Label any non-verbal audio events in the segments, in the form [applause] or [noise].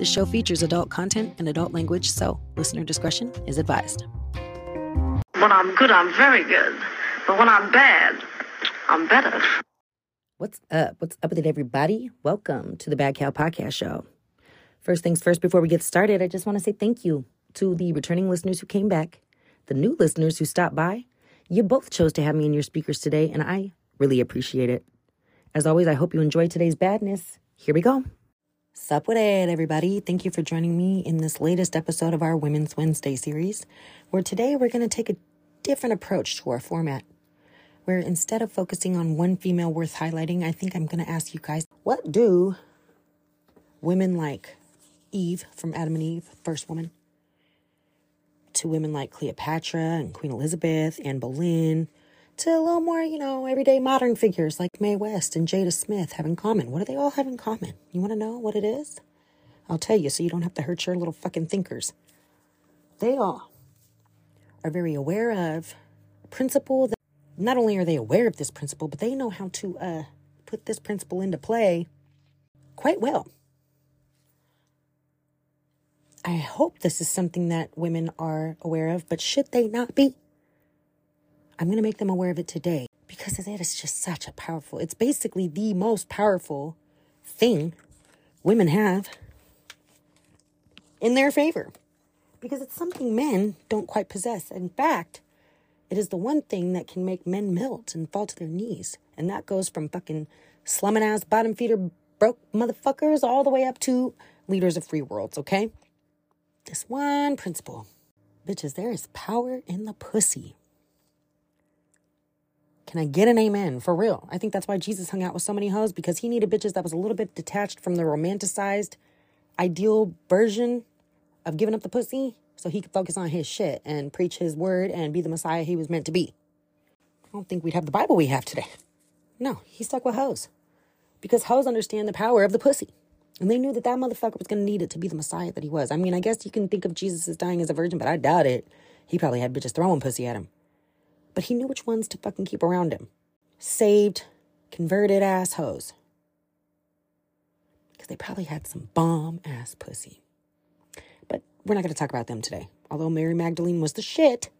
This show features adult content and adult language, so listener discretion is advised. When I'm good, I'm very good. But when I'm bad, I'm better. What's up? What's up with it, everybody? Welcome to the Bad Cow Podcast Show. First things first, before we get started, I just want to say thank you to the returning listeners who came back, the new listeners who stopped by. You both chose to have me in your speakers today, and I really appreciate it. As always, I hope you enjoy today's badness. Here we go. Sup with it, everybody. Thank you for joining me in this latest episode of our Women's Wednesday series, where today we're going to take a different approach to our format. Where instead of focusing on one female worth highlighting, I think I'm going to ask you guys what do women like Eve from Adam and Eve, first woman, to women like Cleopatra and Queen Elizabeth, Anne Boleyn, to a little more, you know, everyday modern figures like Mae West and Jada Smith have in common. What do they all have in common? You want to know what it is? I'll tell you so you don't have to hurt your little fucking thinkers. They all are very aware of a principle that not only are they aware of this principle, but they know how to uh, put this principle into play quite well. I hope this is something that women are aware of, but should they not be? I'm going to make them aware of it today because it is just such a powerful, it's basically the most powerful thing women have in their favor because it's something men don't quite possess. In fact, it is the one thing that can make men melt and fall to their knees. And that goes from fucking slumming ass bottom feeder broke motherfuckers all the way up to leaders of free worlds, okay? This one principle. Bitches, there is power in the pussy. Can I get an amen? For real. I think that's why Jesus hung out with so many hoes because he needed bitches that was a little bit detached from the romanticized ideal version of giving up the pussy so he could focus on his shit and preach his word and be the Messiah he was meant to be. I don't think we'd have the Bible we have today. No, he stuck with hoes because hoes understand the power of the pussy. And they knew that that motherfucker was going to need it to be the Messiah that he was. I mean, I guess you can think of Jesus as dying as a virgin, but I doubt it. He probably had bitches throwing pussy at him but he knew which ones to fucking keep around him. Saved, converted assholes. Because they probably had some bomb ass pussy. But we're not going to talk about them today. Although Mary Magdalene was the shit,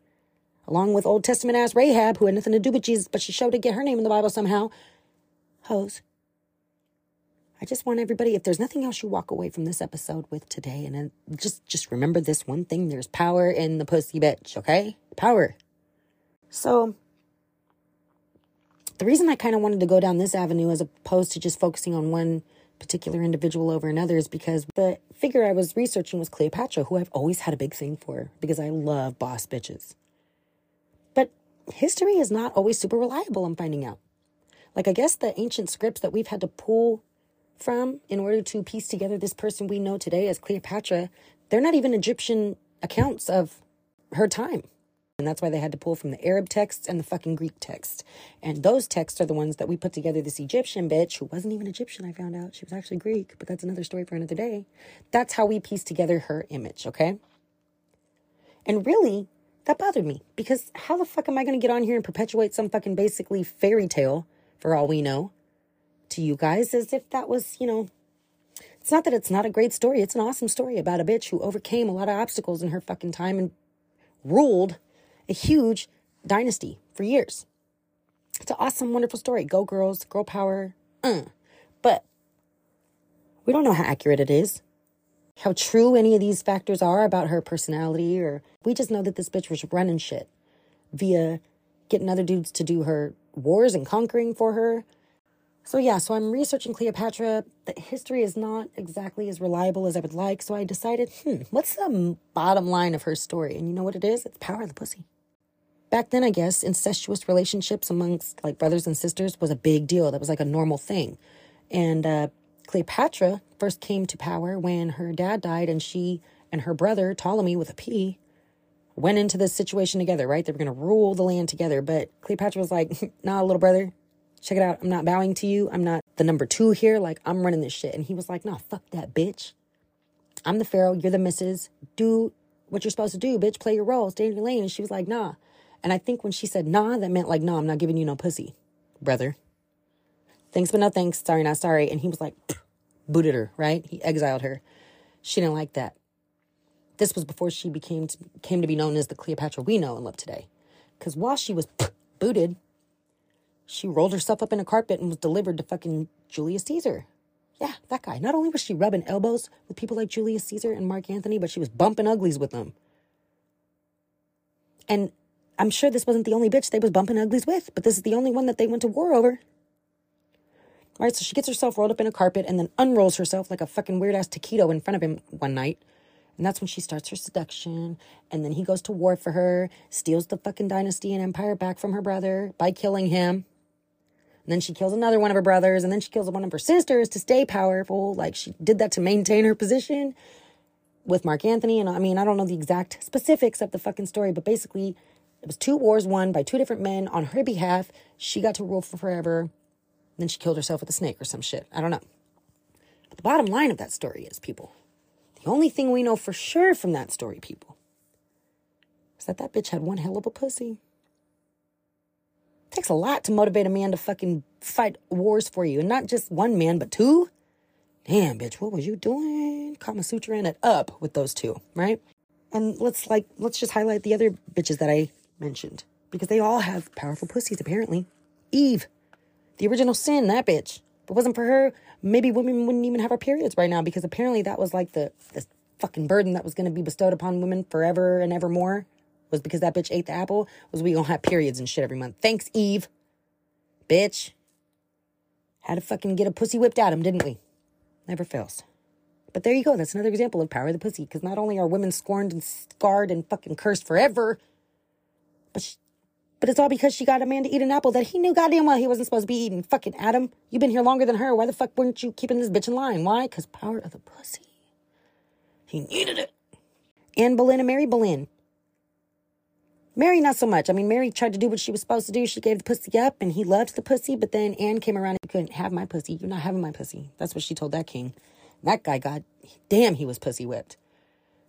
along with Old Testament ass Rahab, who had nothing to do with Jesus, but she showed to get her name in the Bible somehow. Hoes. I just want everybody, if there's nothing else you walk away from this episode with today, and just just remember this one thing: there's power in the pussy bitch. Okay, power. So, the reason I kind of wanted to go down this avenue as opposed to just focusing on one particular individual over another is because the figure I was researching was Cleopatra, who I've always had a big thing for because I love boss bitches. But history is not always super reliable, I'm finding out. Like, I guess the ancient scripts that we've had to pull from in order to piece together this person we know today as Cleopatra, they're not even Egyptian accounts of her time. And that's why they had to pull from the Arab texts and the fucking Greek text. And those texts are the ones that we put together this Egyptian bitch, who wasn't even Egyptian, I found out. She was actually Greek, but that's another story for another day. That's how we pieced together her image, okay? And really, that bothered me because how the fuck am I going to get on here and perpetuate some fucking basically fairy tale, for all we know, to you guys as if that was, you know, it's not that it's not a great story. It's an awesome story about a bitch who overcame a lot of obstacles in her fucking time and ruled a huge dynasty for years. It's an awesome, wonderful story. Go girls, girl power. Uh. But we don't know how accurate it is, how true any of these factors are about her personality, or we just know that this bitch was running shit via getting other dudes to do her wars and conquering for her. So, yeah, so I'm researching Cleopatra. The history is not exactly as reliable as I would like. So I decided, hmm, what's the bottom line of her story? And you know what it is? It's power of the pussy back then, I guess, incestuous relationships amongst like brothers and sisters was a big deal. That was like a normal thing. And uh, Cleopatra first came to power when her dad died, and she and her brother, Ptolemy with a P, went into this situation together, right? They were going to rule the land together. But Cleopatra was like, [laughs] nah, little brother, check it out. I'm not bowing to you. I'm not the number two here. Like, I'm running this shit. And he was like, nah, fuck that, bitch. I'm the pharaoh. You're the missus. Do what you're supposed to do, bitch. Play your role. Stay in your lane. And she was like, nah. And I think when she said nah, that meant like, nah, I'm not giving you no pussy, brother. Thanks, but no thanks. Sorry, not sorry. And he was like, booted her, right? He exiled her. She didn't like that. This was before she became came to be known as the Cleopatra we know and love today. Because while she was booted, she rolled herself up in a carpet and was delivered to fucking Julius Caesar. Yeah, that guy. Not only was she rubbing elbows with people like Julius Caesar and Mark Anthony, but she was bumping uglies with them. And I'm sure this wasn't the only bitch they was bumping uglies with, but this is the only one that they went to war over. All right, so she gets herself rolled up in a carpet and then unrolls herself like a fucking weird ass taquito in front of him one night. And that's when she starts her seduction. And then he goes to war for her, steals the fucking dynasty and empire back from her brother by killing him. And then she kills another one of her brothers. And then she kills one of her sisters to stay powerful. Like she did that to maintain her position with Mark Anthony. And I mean, I don't know the exact specifics of the fucking story, but basically, it was two wars won by two different men on her behalf. She got to rule for forever. Then she killed herself with a snake or some shit. I don't know. But the bottom line of that story is, people, the only thing we know for sure from that story, people, is that that bitch had one hell of a pussy. It takes a lot to motivate a man to fucking fight wars for you. And not just one man, but two. Damn, bitch, what was you doing? Kama Sutra in it up with those two, right? And let's like, let's just highlight the other bitches that I mentioned because they all have powerful pussies, apparently. Eve, the original sin, that bitch. If it wasn't for her, maybe women wouldn't even have our periods right now because apparently that was like the, the fucking burden that was going to be bestowed upon women forever and evermore was because that bitch ate the apple was we gonna have periods and shit every month. Thanks, Eve. Bitch. Had to fucking get a pussy whipped at him, didn't we? Never fails. But there you go. That's another example of power of the pussy. Because not only are women scorned and scarred and fucking cursed forever, but she, but it's all because she got a man to eat an apple that he knew goddamn well he wasn't supposed to be eating. Fucking Adam, you've been here longer than her. Why the fuck weren't you keeping this bitch in line? Why? Because power of the pussy. He needed it. Anne Boleyn and Mary Boleyn. Mary, not so much. I mean, Mary tried to do what she was supposed to do. She gave the pussy up and he loved the pussy, but then Anne came around and couldn't have my pussy. You're not having my pussy. That's what she told that king. That guy got, damn, he was pussy whipped.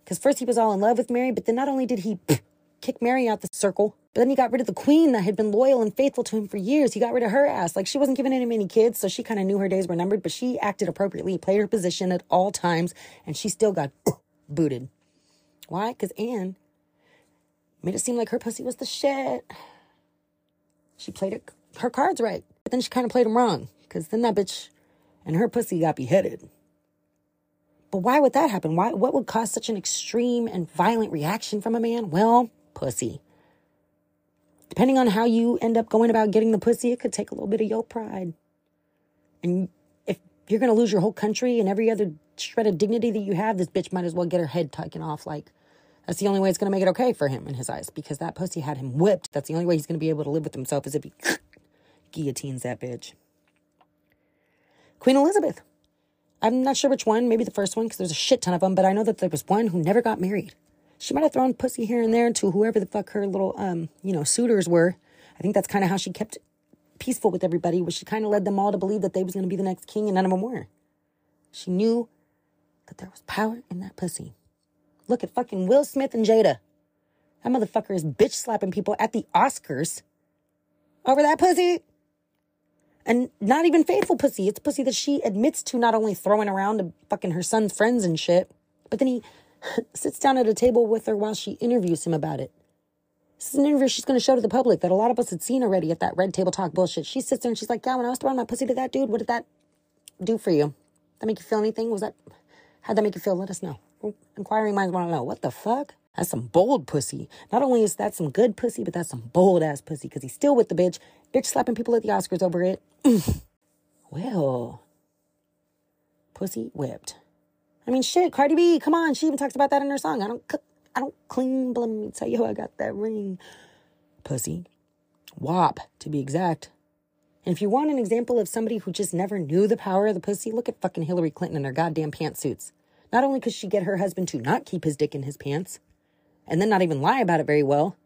Because first he was all in love with Mary, but then not only did he kick Mary out the circle, but then he got rid of the queen that had been loyal and faithful to him for years. He got rid of her ass. Like she wasn't giving him any kids, so she kind of knew her days were numbered, but she acted appropriately, played her position at all times, and she still got [coughs] booted. Why? Because Anne made it seem like her pussy was the shit. She played it, her cards right, but then she kind of played them wrong, because then that bitch and her pussy got beheaded. But why would that happen? Why? What would cause such an extreme and violent reaction from a man? Well, pussy. Depending on how you end up going about getting the pussy, it could take a little bit of your pride. And if you're going to lose your whole country and every other shred of dignity that you have, this bitch might as well get her head taken off. Like, that's the only way it's going to make it okay for him in his eyes because that pussy had him whipped. That's the only way he's going to be able to live with himself is if he [laughs] guillotines that bitch. Queen Elizabeth. I'm not sure which one, maybe the first one because there's a shit ton of them, but I know that there was one who never got married. She might have thrown pussy here and there to whoever the fuck her little, um, you know, suitors were. I think that's kind of how she kept peaceful with everybody, was she kind of led them all to believe that they was going to be the next king and none of them were. She knew that there was power in that pussy. Look at fucking Will Smith and Jada. That motherfucker is bitch slapping people at the Oscars over that pussy. And not even faithful pussy. It's pussy that she admits to not only throwing around to fucking her son's friends and shit, but then he [laughs] sits down at a table with her while she interviews him about it. This is an interview she's going to show to the public that a lot of us had seen already at that red table talk bullshit. She sits there and she's like, Yeah, when I was throwing my pussy to that dude, what did that do for you? That make you feel anything? Was that, how'd that make you feel? Let us know. Inquiring minds want to know. What the fuck? That's some bold pussy. Not only is that some good pussy, but that's some bold ass pussy because he's still with the bitch. Bitch slapping people at the Oscars over it. [laughs] well, pussy whipped. I mean, shit, Cardi B, come on. She even talks about that in her song. I don't I don't clean, but let me tell you I got that ring. Pussy. WAP, to be exact. And if you want an example of somebody who just never knew the power of the pussy, look at fucking Hillary Clinton in her goddamn pantsuits. Not only could she get her husband to not keep his dick in his pants, and then not even lie about it very well,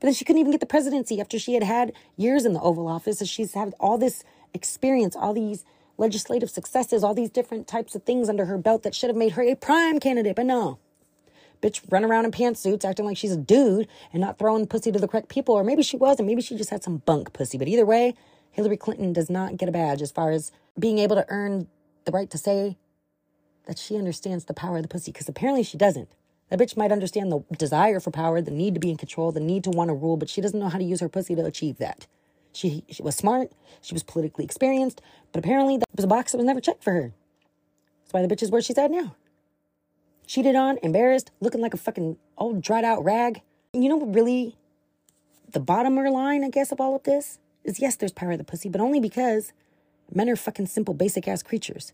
but then she couldn't even get the presidency after she had had years in the Oval Office. As she's had all this experience, all these legislative successes, all these different types of things under her belt that should have made her a prime candidate, but no. Bitch run around in pantsuits acting like she's a dude and not throwing pussy to the correct people. Or maybe she was, and maybe she just had some bunk pussy. But either way, Hillary Clinton does not get a badge as far as being able to earn the right to say that she understands the power of the pussy because apparently she doesn't. That bitch might understand the desire for power, the need to be in control, the need to want to rule, but she doesn't know how to use her pussy to achieve that. She, she was smart, she was politically experienced, but apparently that was a box that was never checked for her. That's why the bitch is where she's at now. Cheated on, embarrassed, looking like a fucking old dried out rag. And you know what really the bottom line, I guess, of all of this is yes, there's power of the pussy, but only because men are fucking simple, basic ass creatures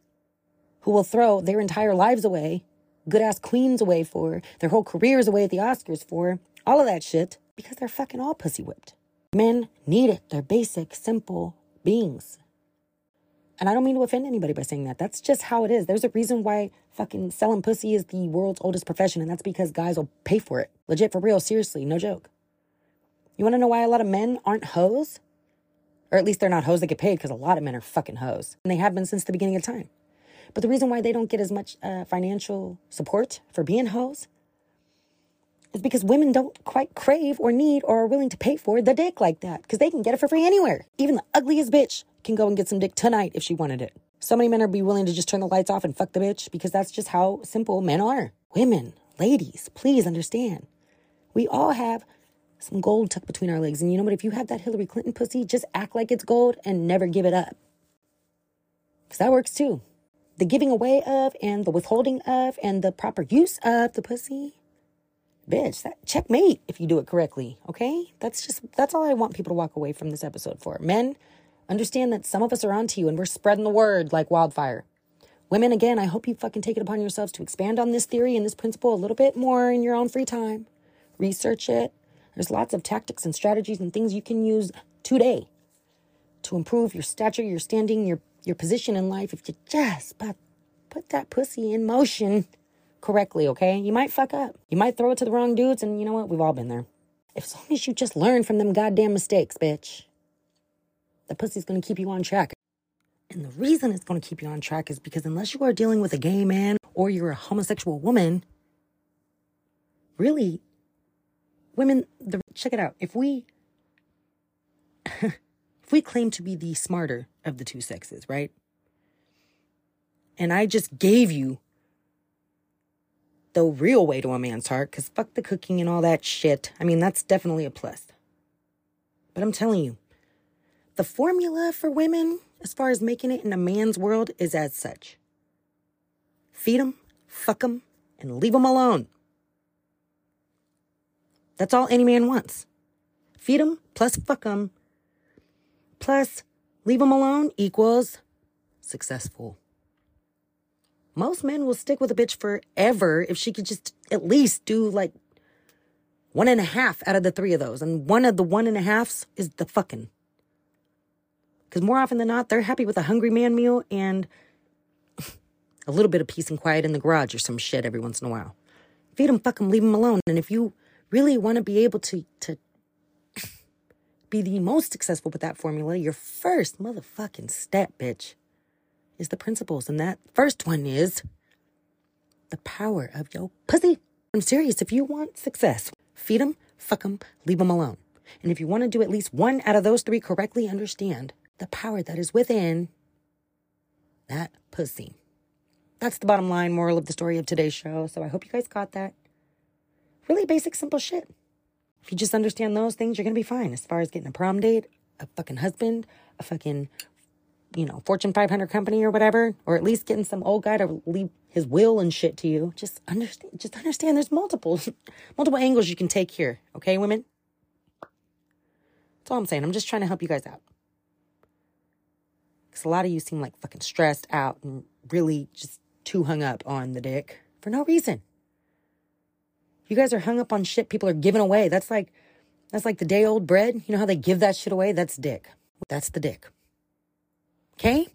who will throw their entire lives away, good ass queens away for, their whole careers away at the Oscars for, all of that shit, because they're fucking all pussy whipped. Men need it. They're basic, simple beings. And I don't mean to offend anybody by saying that. That's just how it is. There's a reason why fucking selling pussy is the world's oldest profession, and that's because guys will pay for it. Legit, for real, seriously, no joke. You wanna know why a lot of men aren't hoes? Or at least they're not hoes that get paid, because a lot of men are fucking hoes. And they have been since the beginning of time. But the reason why they don't get as much uh, financial support for being hoes is because women don't quite crave or need or are willing to pay for the dick like that because they can get it for free anywhere. Even the ugliest bitch can go and get some dick tonight if she wanted it. So many men are be willing to just turn the lights off and fuck the bitch because that's just how simple men are. Women, ladies, please understand. We all have some gold tucked between our legs. And you know what? If you have that Hillary Clinton pussy, just act like it's gold and never give it up. Because that works too the giving away of and the withholding of and the proper use of the pussy bitch that checkmate if you do it correctly okay? That's just that's all i want people to walk away from this episode for. Men understand that some of us are onto you and we're spreading the word like wildfire. Women again i hope you fucking take it upon yourselves to expand on this theory and this principle a little bit more in your own free time. Research it. There's lots of tactics and strategies and things you can use today to improve your stature your standing your your position in life if you just but put that pussy in motion correctly, okay? You might fuck up. You might throw it to the wrong dudes, and you know what? We've all been there. If as long as you just learn from them goddamn mistakes, bitch, the pussy's gonna keep you on track. And the reason it's gonna keep you on track is because unless you are dealing with a gay man or you're a homosexual woman, really, women, the, check it out. If we [laughs] if we claim to be the smarter of the two sexes, right? And I just gave you the real way to a man's heart, because fuck the cooking and all that shit. I mean, that's definitely a plus. But I'm telling you, the formula for women, as far as making it in a man's world, is as such feed them, fuck them, and leave them alone. That's all any man wants. Feed them plus fuck them plus leave them alone equals successful. Most men will stick with a bitch forever if she could just at least do like one and a half out of the three of those. And one of the one and a halves is the fucking. Because more often than not, they're happy with a hungry man meal and [laughs] a little bit of peace and quiet in the garage or some shit every once in a while. Feed them, fuck them, leave them alone. And if you really want to be able to, to [clears throat] be the most successful with that formula, your first motherfucking step, bitch, is the principles. And that first one is the power of your pussy. I'm serious. If you want success, feed them, fuck them, leave them alone. And if you want to do at least one out of those three correctly, understand the power that is within that pussy. That's the bottom line moral of the story of today's show. So I hope you guys got that. Really basic, simple shit. If you just understand those things, you're going to be fine as far as getting a prom date, a fucking husband, a fucking, you know, Fortune 500 company or whatever, or at least getting some old guy to leave his will and shit to you. Just understand, just understand there's multiple, [laughs] multiple angles you can take here. Okay, women? That's all I'm saying. I'm just trying to help you guys out. Because a lot of you seem like fucking stressed out and really just too hung up on the dick for no reason. You guys are hung up on shit people are giving away. That's like that's like the day old bread. You know how they give that shit away? That's dick. That's the dick. Okay?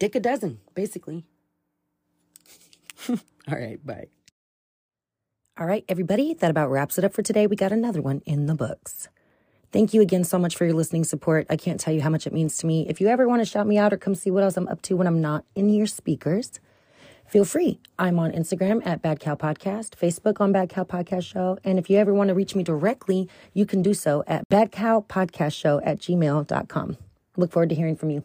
Dick a dozen, basically. [laughs] All right, bye. All right, everybody, that about wraps it up for today. We got another one in the books. Thank you again so much for your listening support. I can't tell you how much it means to me. If you ever want to shout me out or come see what else I'm up to when I'm not in your speakers, feel free. I'm on Instagram at Bad Cow Podcast, Facebook on Bad Cow Podcast Show. And if you ever want to reach me directly, you can do so at badcowpodcastshow Cow Podcast Show at gmail.com. Look forward to hearing from you.